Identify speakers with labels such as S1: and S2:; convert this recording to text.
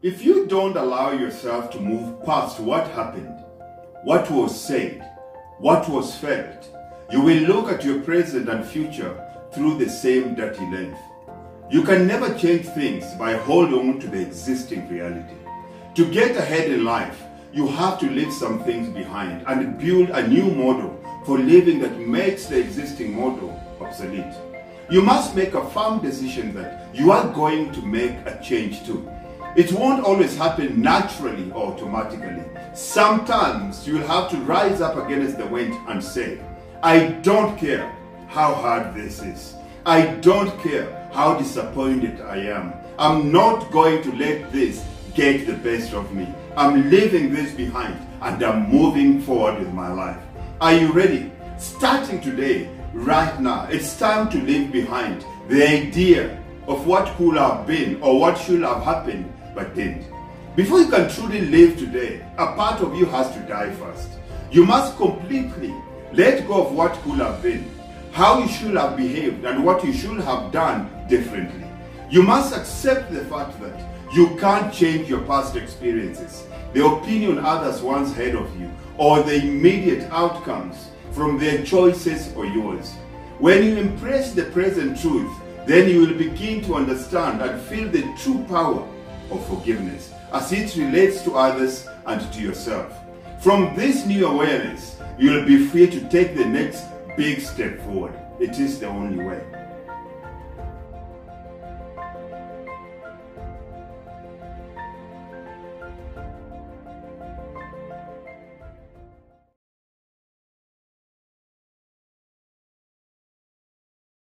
S1: If you don't allow yourself to move past what happened, what was said, what was felt, you will look at your present and future through the same dirty lens. You can never change things by holding on to the existing reality. To get ahead in life, you have to leave some things behind and build a new model for living that makes the existing model obsolete. You must make a firm decision that you are going to make a change too. It won't always happen naturally or automatically. Sometimes you'll have to rise up against the wind and say, I don't care how hard this is. I don't care how disappointed I am. I'm not going to let this get the best of me. I'm leaving this behind and I'm moving forward with my life. Are you ready? Starting today, right now, it's time to leave behind the idea of what could have been or what should have happened but didn't. Before you can truly live today, a part of you has to die first. You must completely let go of what could have been, how you should have behaved, and what you should have done differently. You must accept the fact that you can't change your past experiences, the opinion others once had of you, or the immediate outcomes from their choices or yours. When you embrace the present truth, then you will begin to understand and feel the true power of forgiveness as it relates to others and to yourself. From this new awareness, you will be free to take the next big step forward. It is the only way.